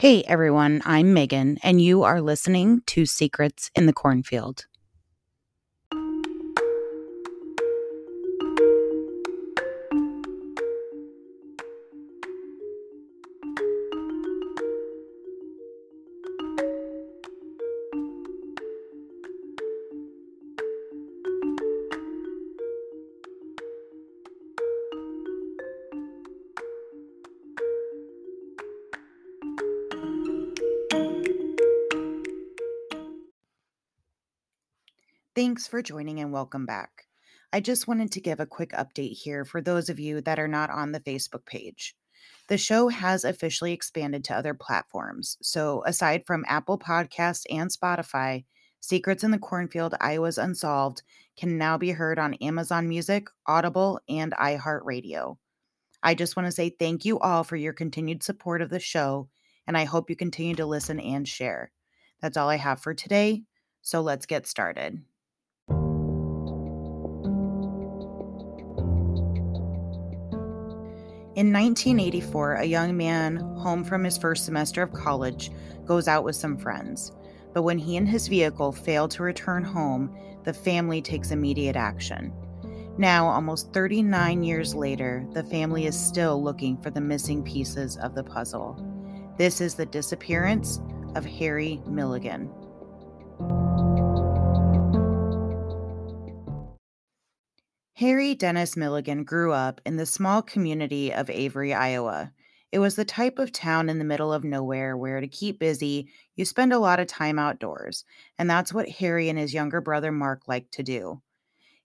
Hey everyone, I'm Megan, and you are listening to Secrets in the Cornfield. Thanks for joining and welcome back. I just wanted to give a quick update here for those of you that are not on the Facebook page. The show has officially expanded to other platforms. So, aside from Apple Podcasts and Spotify, Secrets in the Cornfield Iowa's Unsolved can now be heard on Amazon Music, Audible, and iHeartRadio. I just want to say thank you all for your continued support of the show, and I hope you continue to listen and share. That's all I have for today, so let's get started. In 1984, a young man home from his first semester of college goes out with some friends. But when he and his vehicle fail to return home, the family takes immediate action. Now, almost 39 years later, the family is still looking for the missing pieces of the puzzle. This is the disappearance of Harry Milligan. Harry Dennis Milligan grew up in the small community of Avery, Iowa. It was the type of town in the middle of nowhere where, to keep busy, you spend a lot of time outdoors, and that's what Harry and his younger brother Mark liked to do.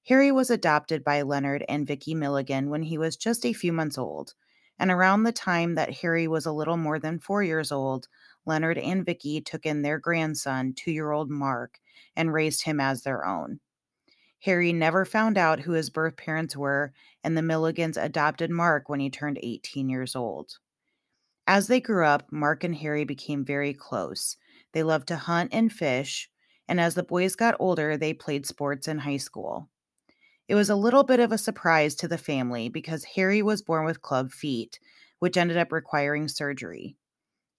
Harry was adopted by Leonard and Vicki Milligan when he was just a few months old, and around the time that Harry was a little more than four years old, Leonard and Vicki took in their grandson, two year old Mark, and raised him as their own. Harry never found out who his birth parents were, and the Milligans adopted Mark when he turned 18 years old. As they grew up, Mark and Harry became very close. They loved to hunt and fish, and as the boys got older, they played sports in high school. It was a little bit of a surprise to the family because Harry was born with club feet, which ended up requiring surgery.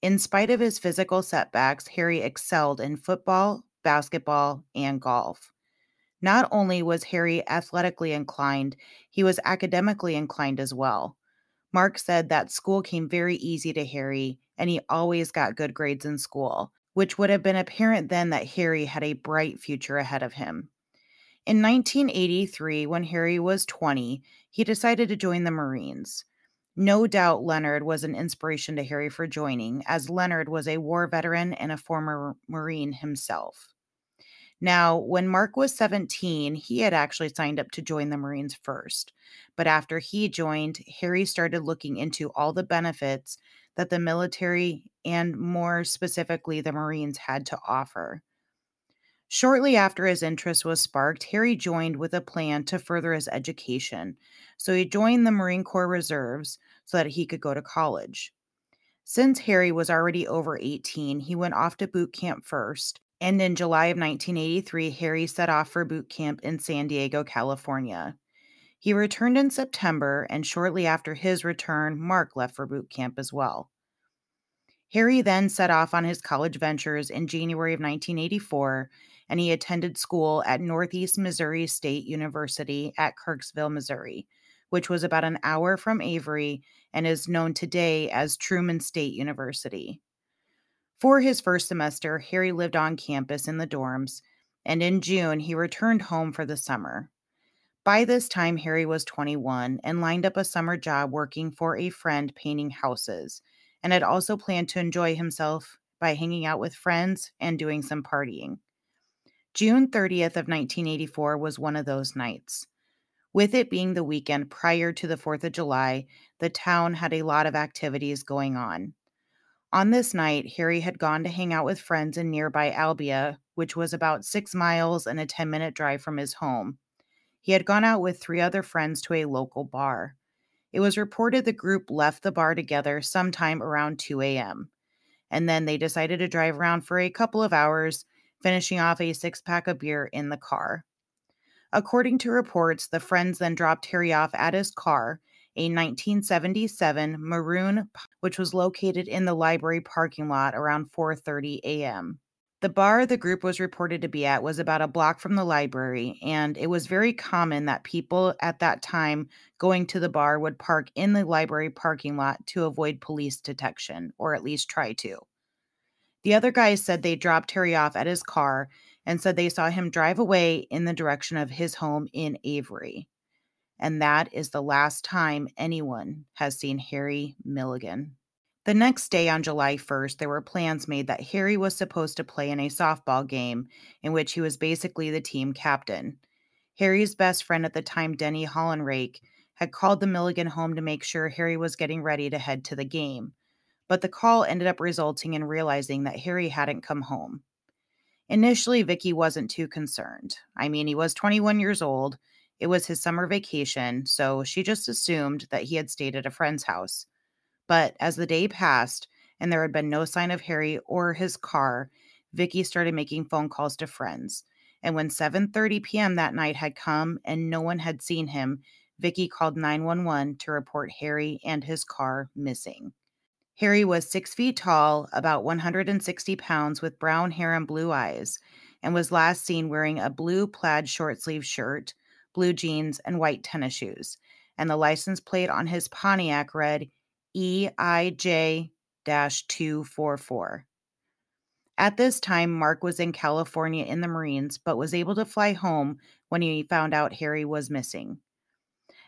In spite of his physical setbacks, Harry excelled in football, basketball, and golf. Not only was Harry athletically inclined, he was academically inclined as well. Mark said that school came very easy to Harry, and he always got good grades in school, which would have been apparent then that Harry had a bright future ahead of him. In 1983, when Harry was 20, he decided to join the Marines. No doubt Leonard was an inspiration to Harry for joining, as Leonard was a war veteran and a former Marine himself. Now, when Mark was 17, he had actually signed up to join the Marines first. But after he joined, Harry started looking into all the benefits that the military and more specifically the Marines had to offer. Shortly after his interest was sparked, Harry joined with a plan to further his education. So he joined the Marine Corps Reserves so that he could go to college. Since Harry was already over 18, he went off to boot camp first and in July of 1983, Harry set off for boot camp in San Diego, California. He returned in September, and shortly after his return, Mark left for boot camp as well. Harry then set off on his college ventures in January of 1984, and he attended school at Northeast Missouri State University at Kirksville, Missouri, which was about an hour from Avery and is known today as Truman State University. For his first semester, Harry lived on campus in the dorms, and in June, he returned home for the summer. By this time, Harry was 21 and lined up a summer job working for a friend painting houses, and had also planned to enjoy himself by hanging out with friends and doing some partying. June 30th of 1984 was one of those nights. With it being the weekend prior to the 4th of July, the town had a lot of activities going on. On this night, Harry had gone to hang out with friends in nearby Albia, which was about six miles and a 10 minute drive from his home. He had gone out with three other friends to a local bar. It was reported the group left the bar together sometime around 2 a.m. And then they decided to drive around for a couple of hours, finishing off a six pack of beer in the car. According to reports, the friends then dropped Harry off at his car a 1977 maroon which was located in the library parking lot around 4:30 a.m. The bar the group was reported to be at was about a block from the library, and it was very common that people at that time going to the bar would park in the library parking lot to avoid police detection, or at least try to. The other guys said they dropped Terry off at his car and said they saw him drive away in the direction of his home in Avery. And that is the last time anyone has seen Harry Milligan. The next day, on July 1st, there were plans made that Harry was supposed to play in a softball game in which he was basically the team captain. Harry's best friend at the time, Denny Hollenrake, had called the Milligan home to make sure Harry was getting ready to head to the game, but the call ended up resulting in realizing that Harry hadn't come home. Initially, Vicky wasn't too concerned. I mean, he was 21 years old, it was his summer vacation, so she just assumed that he had stayed at a friend's house. But as the day passed and there had been no sign of Harry or his car, Vicky started making phone calls to friends. And when 7:30 p.m. that night had come and no one had seen him, Vicky called 911 to report Harry and his car missing. Harry was six feet tall, about 160 pounds, with brown hair and blue eyes, and was last seen wearing a blue plaid short sleeve shirt, blue jeans, and white tennis shoes. And the license plate on his Pontiac read EIJ 244. At this time, Mark was in California in the Marines, but was able to fly home when he found out Harry was missing.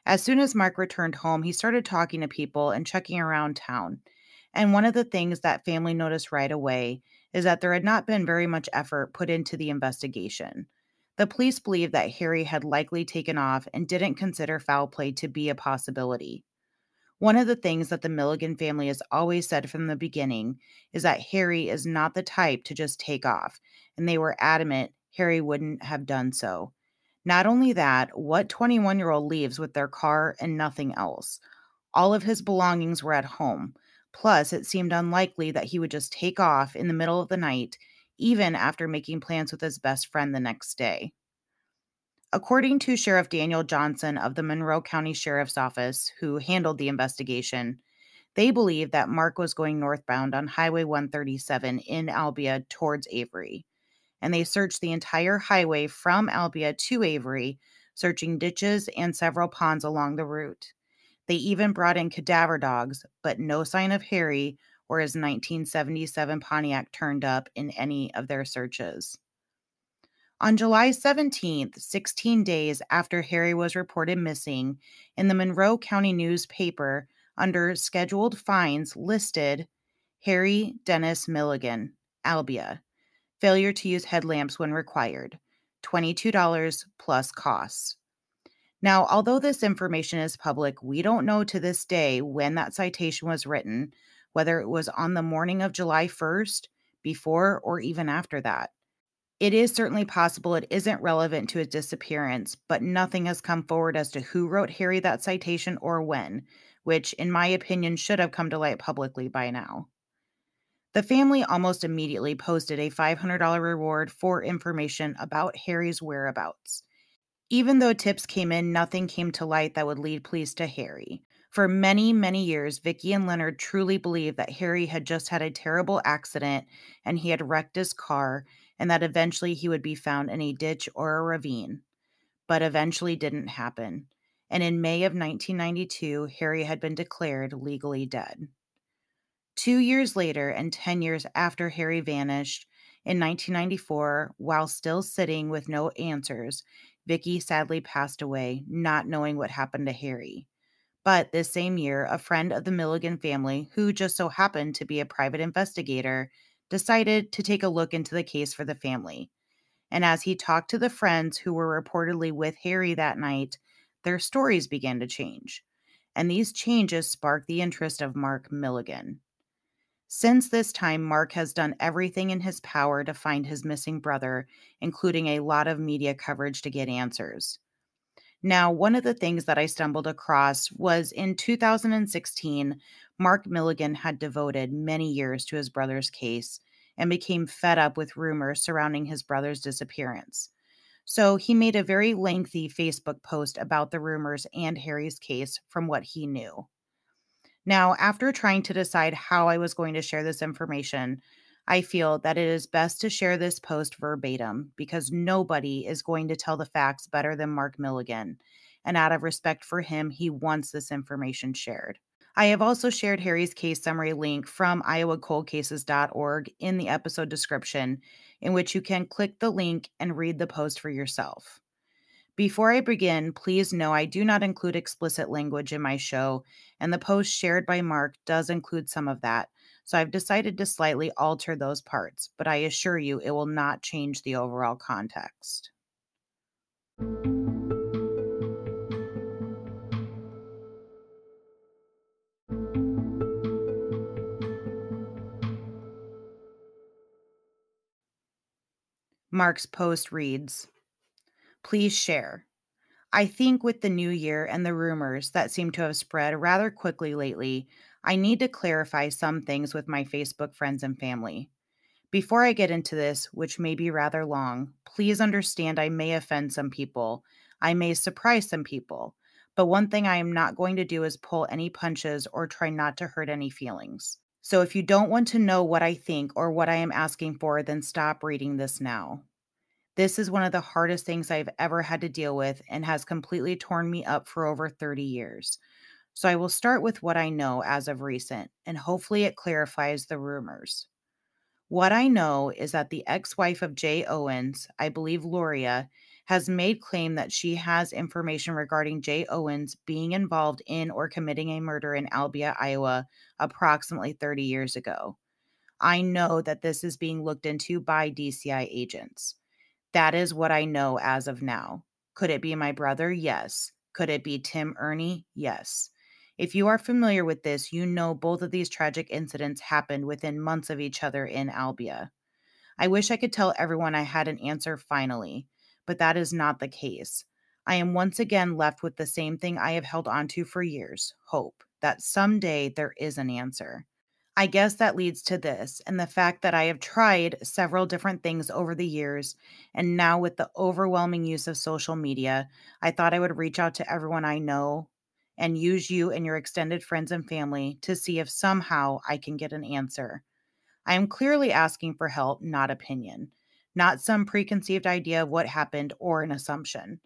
As soon as Mark returned home, he started talking to people and checking around town. And one of the things that family noticed right away is that there had not been very much effort put into the investigation. The police believed that Harry had likely taken off and didn't consider foul play to be a possibility. One of the things that the Milligan family has always said from the beginning is that Harry is not the type to just take off, and they were adamant Harry wouldn't have done so. Not only that, what 21 year old leaves with their car and nothing else? All of his belongings were at home. Plus, it seemed unlikely that he would just take off in the middle of the night, even after making plans with his best friend the next day. According to Sheriff Daniel Johnson of the Monroe County Sheriff's Office, who handled the investigation, they believe that Mark was going northbound on Highway 137 in Albia towards Avery. And they searched the entire highway from Albia to Avery, searching ditches and several ponds along the route. They even brought in cadaver dogs, but no sign of Harry or his 1977 Pontiac turned up in any of their searches. On July 17th, 16 days after Harry was reported missing, in the Monroe County newspaper, under scheduled fines listed Harry Dennis Milligan, Albia, failure to use headlamps when required, $22 plus costs. Now, although this information is public, we don't know to this day when that citation was written, whether it was on the morning of July 1st, before, or even after that. It is certainly possible it isn't relevant to his disappearance, but nothing has come forward as to who wrote Harry that citation or when, which, in my opinion, should have come to light publicly by now. The family almost immediately posted a $500 reward for information about Harry's whereabouts. Even though tips came in, nothing came to light that would lead police to Harry. For many, many years, Vicky and Leonard truly believed that Harry had just had a terrible accident and he had wrecked his car and that eventually he would be found in a ditch or a ravine. But eventually didn't happen. And in May of 1992, Harry had been declared legally dead. Two years later, and 10 years after Harry vanished, in 1994, while still sitting with no answers, Vicky sadly passed away, not knowing what happened to Harry. But this same year, a friend of the Milligan family, who just so happened to be a private investigator, decided to take a look into the case for the family. And as he talked to the friends who were reportedly with Harry that night, their stories began to change. And these changes sparked the interest of Mark Milligan. Since this time, Mark has done everything in his power to find his missing brother, including a lot of media coverage to get answers. Now, one of the things that I stumbled across was in 2016, Mark Milligan had devoted many years to his brother's case and became fed up with rumors surrounding his brother's disappearance. So he made a very lengthy Facebook post about the rumors and Harry's case from what he knew. Now, after trying to decide how I was going to share this information, I feel that it is best to share this post verbatim because nobody is going to tell the facts better than Mark Milligan. And out of respect for him, he wants this information shared. I have also shared Harry's case summary link from iowacoldcases.org in the episode description, in which you can click the link and read the post for yourself. Before I begin, please know I do not include explicit language in my show, and the post shared by Mark does include some of that, so I've decided to slightly alter those parts, but I assure you it will not change the overall context. Mark's post reads Please share. I think with the new year and the rumors that seem to have spread rather quickly lately, I need to clarify some things with my Facebook friends and family. Before I get into this, which may be rather long, please understand I may offend some people. I may surprise some people. But one thing I am not going to do is pull any punches or try not to hurt any feelings. So if you don't want to know what I think or what I am asking for, then stop reading this now. This is one of the hardest things I've ever had to deal with and has completely torn me up for over 30 years. So I will start with what I know as of recent, and hopefully it clarifies the rumors. What I know is that the ex wife of Jay Owens, I believe Loria, has made claim that she has information regarding Jay Owens being involved in or committing a murder in Albia, Iowa, approximately 30 years ago. I know that this is being looked into by DCI agents. That is what I know as of now. Could it be my brother? Yes. Could it be Tim Ernie? Yes. If you are familiar with this, you know both of these tragic incidents happened within months of each other in Albia. I wish I could tell everyone I had an answer finally, but that is not the case. I am once again left with the same thing I have held onto for years hope that someday there is an answer. I guess that leads to this and the fact that I have tried several different things over the years. And now, with the overwhelming use of social media, I thought I would reach out to everyone I know and use you and your extended friends and family to see if somehow I can get an answer. I am clearly asking for help, not opinion, not some preconceived idea of what happened or an assumption.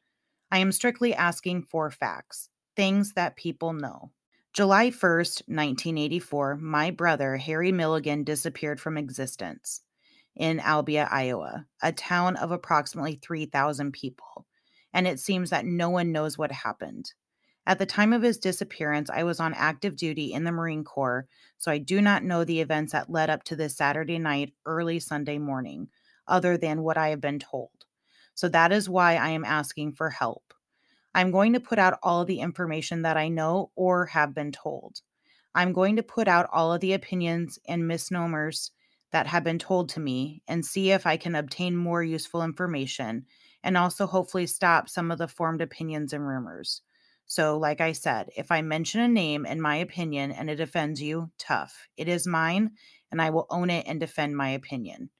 I am strictly asking for facts, things that people know. July 1st, 1984, my brother, Harry Milligan, disappeared from existence in Albia, Iowa, a town of approximately 3,000 people, and it seems that no one knows what happened. At the time of his disappearance, I was on active duty in the Marine Corps, so I do not know the events that led up to this Saturday night, early Sunday morning, other than what I have been told. So that is why I am asking for help. I'm going to put out all the information that I know or have been told. I'm going to put out all of the opinions and misnomers that have been told to me and see if I can obtain more useful information and also hopefully stop some of the formed opinions and rumors. So, like I said, if I mention a name in my opinion and it offends you, tough. It is mine and I will own it and defend my opinion.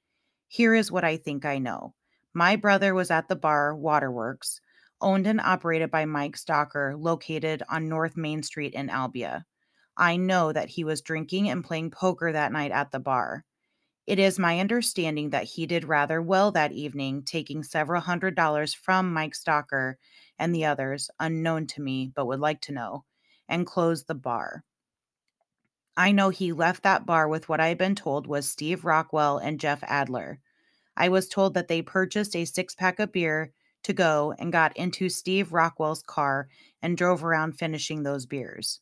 Here is what I think I know. My brother was at the bar Waterworks owned and operated by Mike Stocker, located on North Main Street in Albia. I know that he was drinking and playing poker that night at the bar. It is my understanding that he did rather well that evening, taking several hundred dollars from Mike Stocker and the others, unknown to me but would like to know, and closed the bar. I know he left that bar with what I had been told was Steve Rockwell and Jeff Adler. I was told that they purchased a six pack of beer to go and got into Steve Rockwell's car and drove around finishing those beers.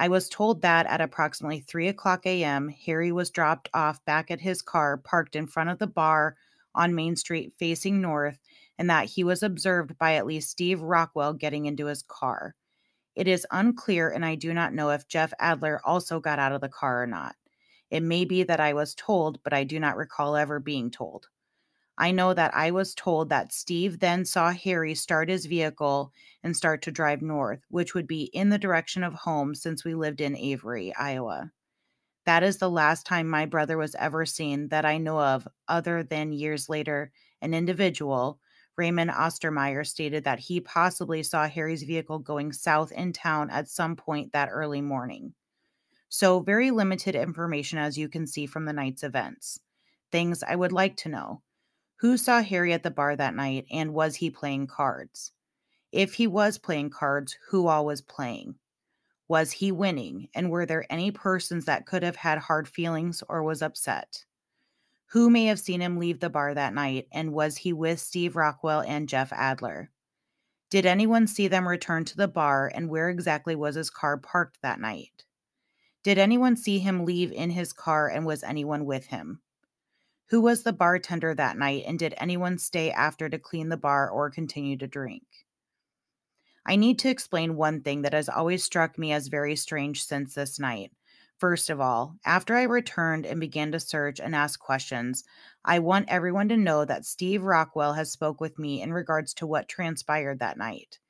I was told that at approximately 3 o'clock a.m., Harry was dropped off back at his car parked in front of the bar on Main Street facing north, and that he was observed by at least Steve Rockwell getting into his car. It is unclear, and I do not know if Jeff Adler also got out of the car or not. It may be that I was told, but I do not recall ever being told. I know that I was told that Steve then saw Harry start his vehicle and start to drive north, which would be in the direction of home since we lived in Avery, Iowa. That is the last time my brother was ever seen that I know of, other than years later, an individual, Raymond Ostermeyer stated that he possibly saw Harry's vehicle going south in town at some point that early morning. So, very limited information as you can see from the night's events. Things I would like to know Who saw Harry at the bar that night, and was he playing cards? If he was playing cards, who all was playing? Was he winning, and were there any persons that could have had hard feelings or was upset? Who may have seen him leave the bar that night, and was he with Steve Rockwell and Jeff Adler? Did anyone see them return to the bar, and where exactly was his car parked that night? Did anyone see him leave in his car and was anyone with him? Who was the bartender that night and did anyone stay after to clean the bar or continue to drink? I need to explain one thing that has always struck me as very strange since this night. First of all, after I returned and began to search and ask questions, I want everyone to know that Steve Rockwell has spoke with me in regards to what transpired that night.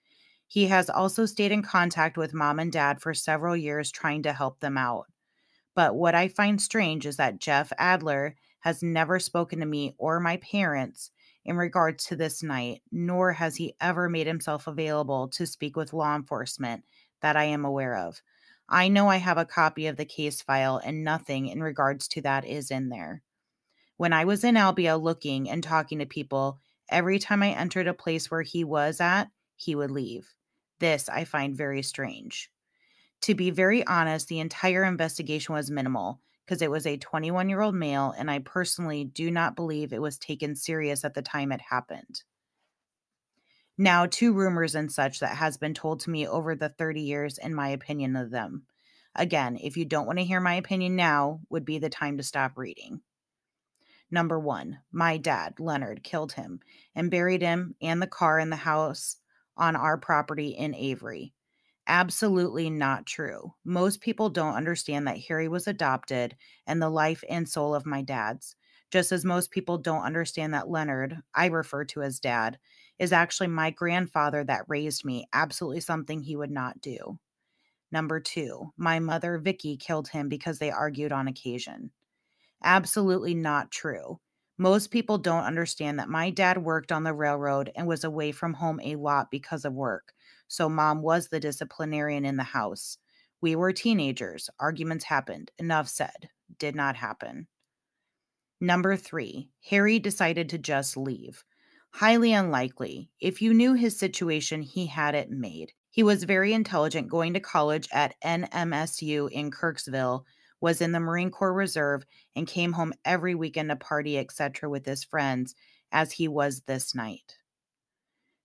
He has also stayed in contact with mom and dad for several years trying to help them out. But what I find strange is that Jeff Adler has never spoken to me or my parents in regards to this night, nor has he ever made himself available to speak with law enforcement that I am aware of. I know I have a copy of the case file, and nothing in regards to that is in there. When I was in Albia looking and talking to people, every time I entered a place where he was at, he would leave. This I find very strange. To be very honest, the entire investigation was minimal because it was a 21 year old male, and I personally do not believe it was taken serious at the time it happened. Now, two rumors and such that has been told to me over the 30 years and my opinion of them. Again, if you don't want to hear my opinion now, would be the time to stop reading. Number one, my dad, Leonard, killed him and buried him and the car in the house on our property in Avery. Absolutely not true. Most people don't understand that Harry was adopted and the life and soul of my dad's, just as most people don't understand that Leonard, I refer to as dad, is actually my grandfather that raised me, absolutely something he would not do. Number two, my mother, Vicky, killed him because they argued on occasion. Absolutely not true. Most people don't understand that my dad worked on the railroad and was away from home a lot because of work. So, mom was the disciplinarian in the house. We were teenagers. Arguments happened. Enough said. Did not happen. Number three, Harry decided to just leave. Highly unlikely. If you knew his situation, he had it made. He was very intelligent going to college at NMSU in Kirksville was in the Marine Corps Reserve and came home every weekend to party, etc., with his friends, as he was this night.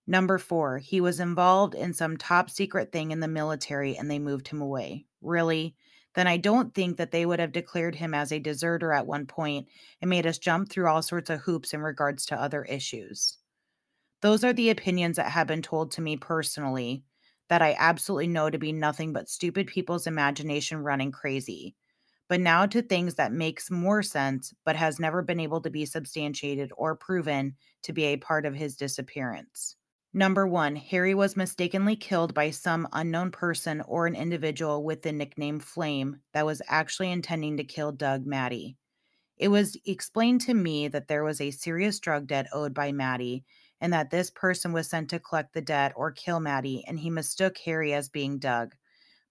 Number four, he was involved in some top secret thing in the military and they moved him away. Really? Then I don't think that they would have declared him as a deserter at one point and made us jump through all sorts of hoops in regards to other issues. Those are the opinions that have been told to me personally that I absolutely know to be nothing but stupid people's imagination running crazy but now to things that makes more sense but has never been able to be substantiated or proven to be a part of his disappearance. Number 1, Harry was mistakenly killed by some unknown person or an individual with the nickname Flame that was actually intending to kill Doug Maddie. It was explained to me that there was a serious drug debt owed by Maddie and that this person was sent to collect the debt or kill Maddie, and he mistook Harry as being Doug.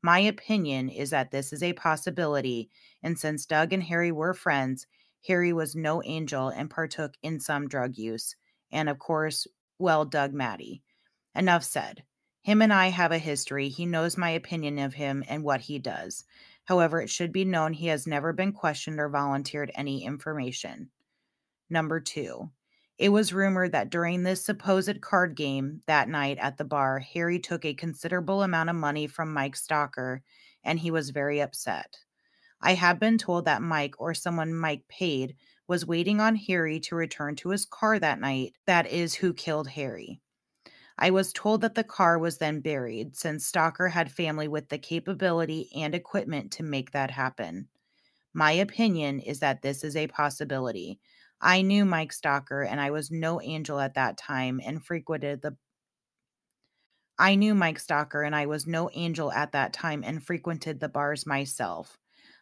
My opinion is that this is a possibility, and since Doug and Harry were friends, Harry was no angel and partook in some drug use. And of course, well, Doug Maddie. Enough said. Him and I have a history. He knows my opinion of him and what he does. However, it should be known he has never been questioned or volunteered any information. Number two, it was rumored that during this supposed card game that night at the bar, Harry took a considerable amount of money from Mike Stalker, and he was very upset. I have been told that Mike or someone Mike paid was waiting on Harry to return to his car that night. That is who killed Harry. I was told that the car was then buried since Stalker had family with the capability and equipment to make that happen. My opinion is that this is a possibility. I knew Mike Stalker and I was no angel at that time and frequented the I knew Mike Stalker and I was no angel at that time and frequented the bars myself.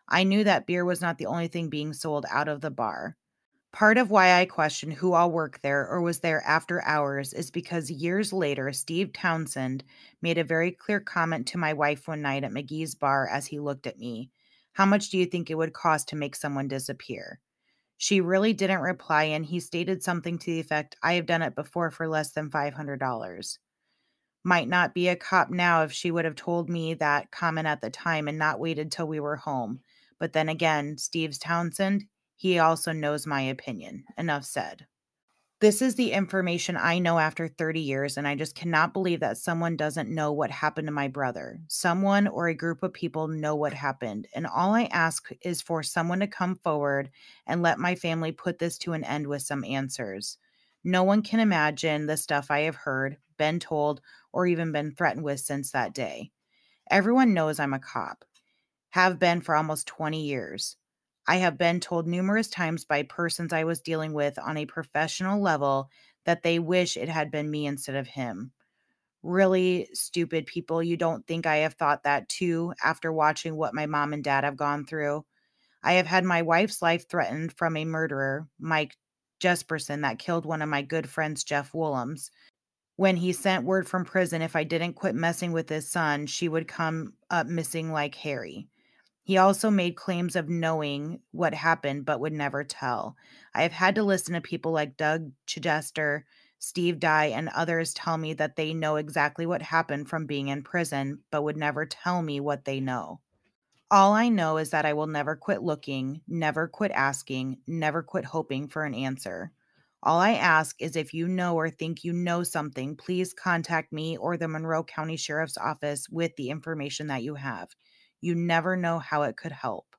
I knew that beer was not the only thing being sold out of the bar. Part of why I question who all worked there or was there after hours is because years later, Steve Townsend made a very clear comment to my wife one night at McGee's bar as he looked at me How much do you think it would cost to make someone disappear? She really didn't reply, and he stated something to the effect I have done it before for less than $500. Might not be a cop now if she would have told me that comment at the time and not waited till we were home. But then again, Steve's Townsend, he also knows my opinion. Enough said. This is the information I know after 30 years, and I just cannot believe that someone doesn't know what happened to my brother. Someone or a group of people know what happened, and all I ask is for someone to come forward and let my family put this to an end with some answers. No one can imagine the stuff I have heard, been told, or even been threatened with since that day. Everyone knows I'm a cop, have been for almost 20 years. I have been told numerous times by persons I was dealing with on a professional level that they wish it had been me instead of him. Really stupid people. You don't think I have thought that too after watching what my mom and dad have gone through. I have had my wife's life threatened from a murderer, Mike Jesperson, that killed one of my good friends, Jeff Willems. When he sent word from prison if I didn't quit messing with his son, she would come up missing like Harry. He also made claims of knowing what happened but would never tell. I have had to listen to people like Doug Chidester, Steve Dye, and others tell me that they know exactly what happened from being in prison but would never tell me what they know. All I know is that I will never quit looking, never quit asking, never quit hoping for an answer. All I ask is if you know or think you know something, please contact me or the Monroe County Sheriff's Office with the information that you have. You never know how it could help.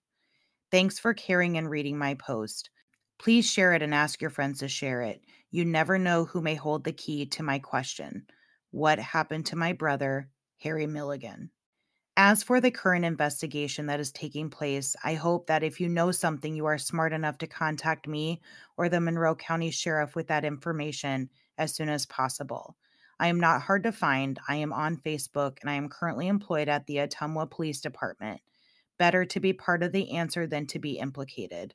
Thanks for caring and reading my post. Please share it and ask your friends to share it. You never know who may hold the key to my question What happened to my brother, Harry Milligan? As for the current investigation that is taking place, I hope that if you know something, you are smart enough to contact me or the Monroe County Sheriff with that information as soon as possible. I am not hard to find. I am on Facebook and I am currently employed at the Ottumwa Police Department. Better to be part of the answer than to be implicated.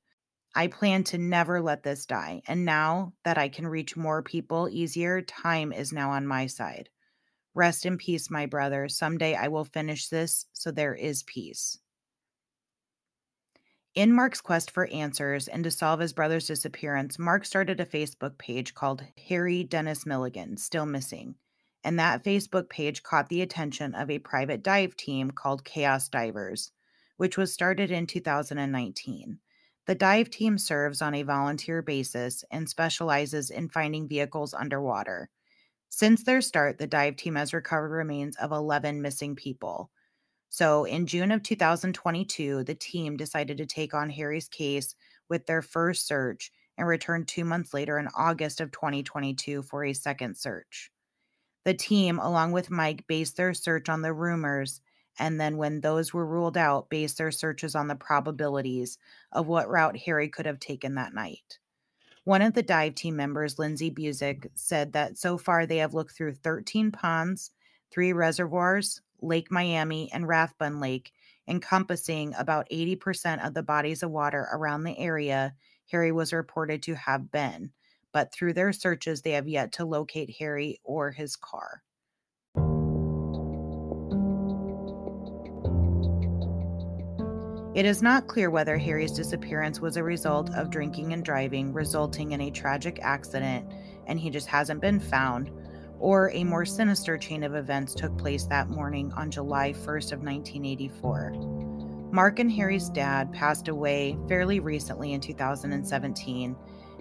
I plan to never let this die, and now that I can reach more people easier, time is now on my side. Rest in peace, my brother. Someday I will finish this, so there is peace. In Mark's quest for answers and to solve his brother's disappearance, Mark started a Facebook page called Harry Dennis Milligan, Still Missing. And that Facebook page caught the attention of a private dive team called Chaos Divers, which was started in 2019. The dive team serves on a volunteer basis and specializes in finding vehicles underwater. Since their start, the dive team has recovered remains of 11 missing people. So, in June of 2022, the team decided to take on Harry's case with their first search and returned two months later in August of 2022 for a second search. The team, along with Mike, based their search on the rumors, and then when those were ruled out, based their searches on the probabilities of what route Harry could have taken that night. One of the dive team members, Lindsay Busick, said that so far they have looked through 13 ponds, three reservoirs, Lake Miami, and Rathbun Lake, encompassing about 80% of the bodies of water around the area Harry was reported to have been. But through their searches, they have yet to locate Harry or his car. It is not clear whether Harry's disappearance was a result of drinking and driving, resulting in a tragic accident, and he just hasn't been found, or a more sinister chain of events took place that morning on July 1st of 1984. Mark and Harry's dad passed away fairly recently in 2017,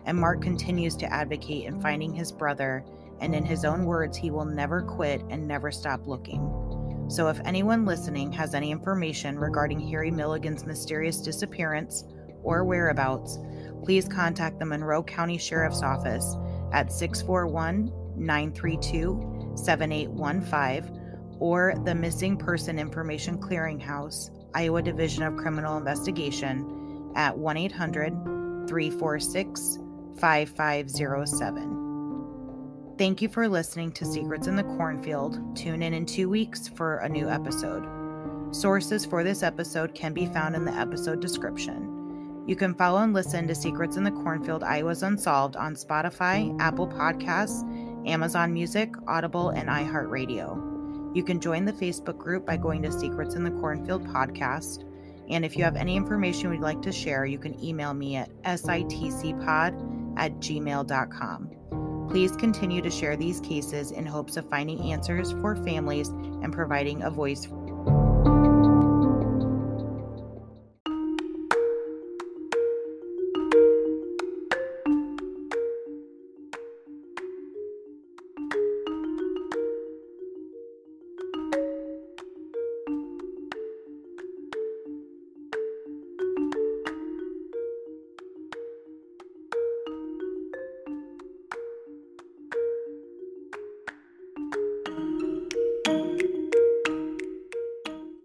and Mark continues to advocate in finding his brother, and in his own words, he will never quit and never stop looking. So if anyone listening has any information regarding Harry Milligan's mysterious disappearance or whereabouts, please contact the Monroe County Sheriff's Office at 641 932 7815 or the Missing Person Information Clearinghouse, Iowa Division of Criminal Investigation at 1 800 346 5507. Thank you for listening to Secrets in the Cornfield. Tune in in two weeks for a new episode. Sources for this episode can be found in the episode description. You can follow and listen to Secrets in the Cornfield Iowa's Unsolved on Spotify, Apple Podcasts, Amazon Music, Audible, and iHeartRadio. You can join the Facebook group by going to Secrets in the Cornfield Podcast. And if you have any information you'd like to share, you can email me at sitcpod at gmail.com. Please continue to share these cases in hopes of finding answers for families and providing a voice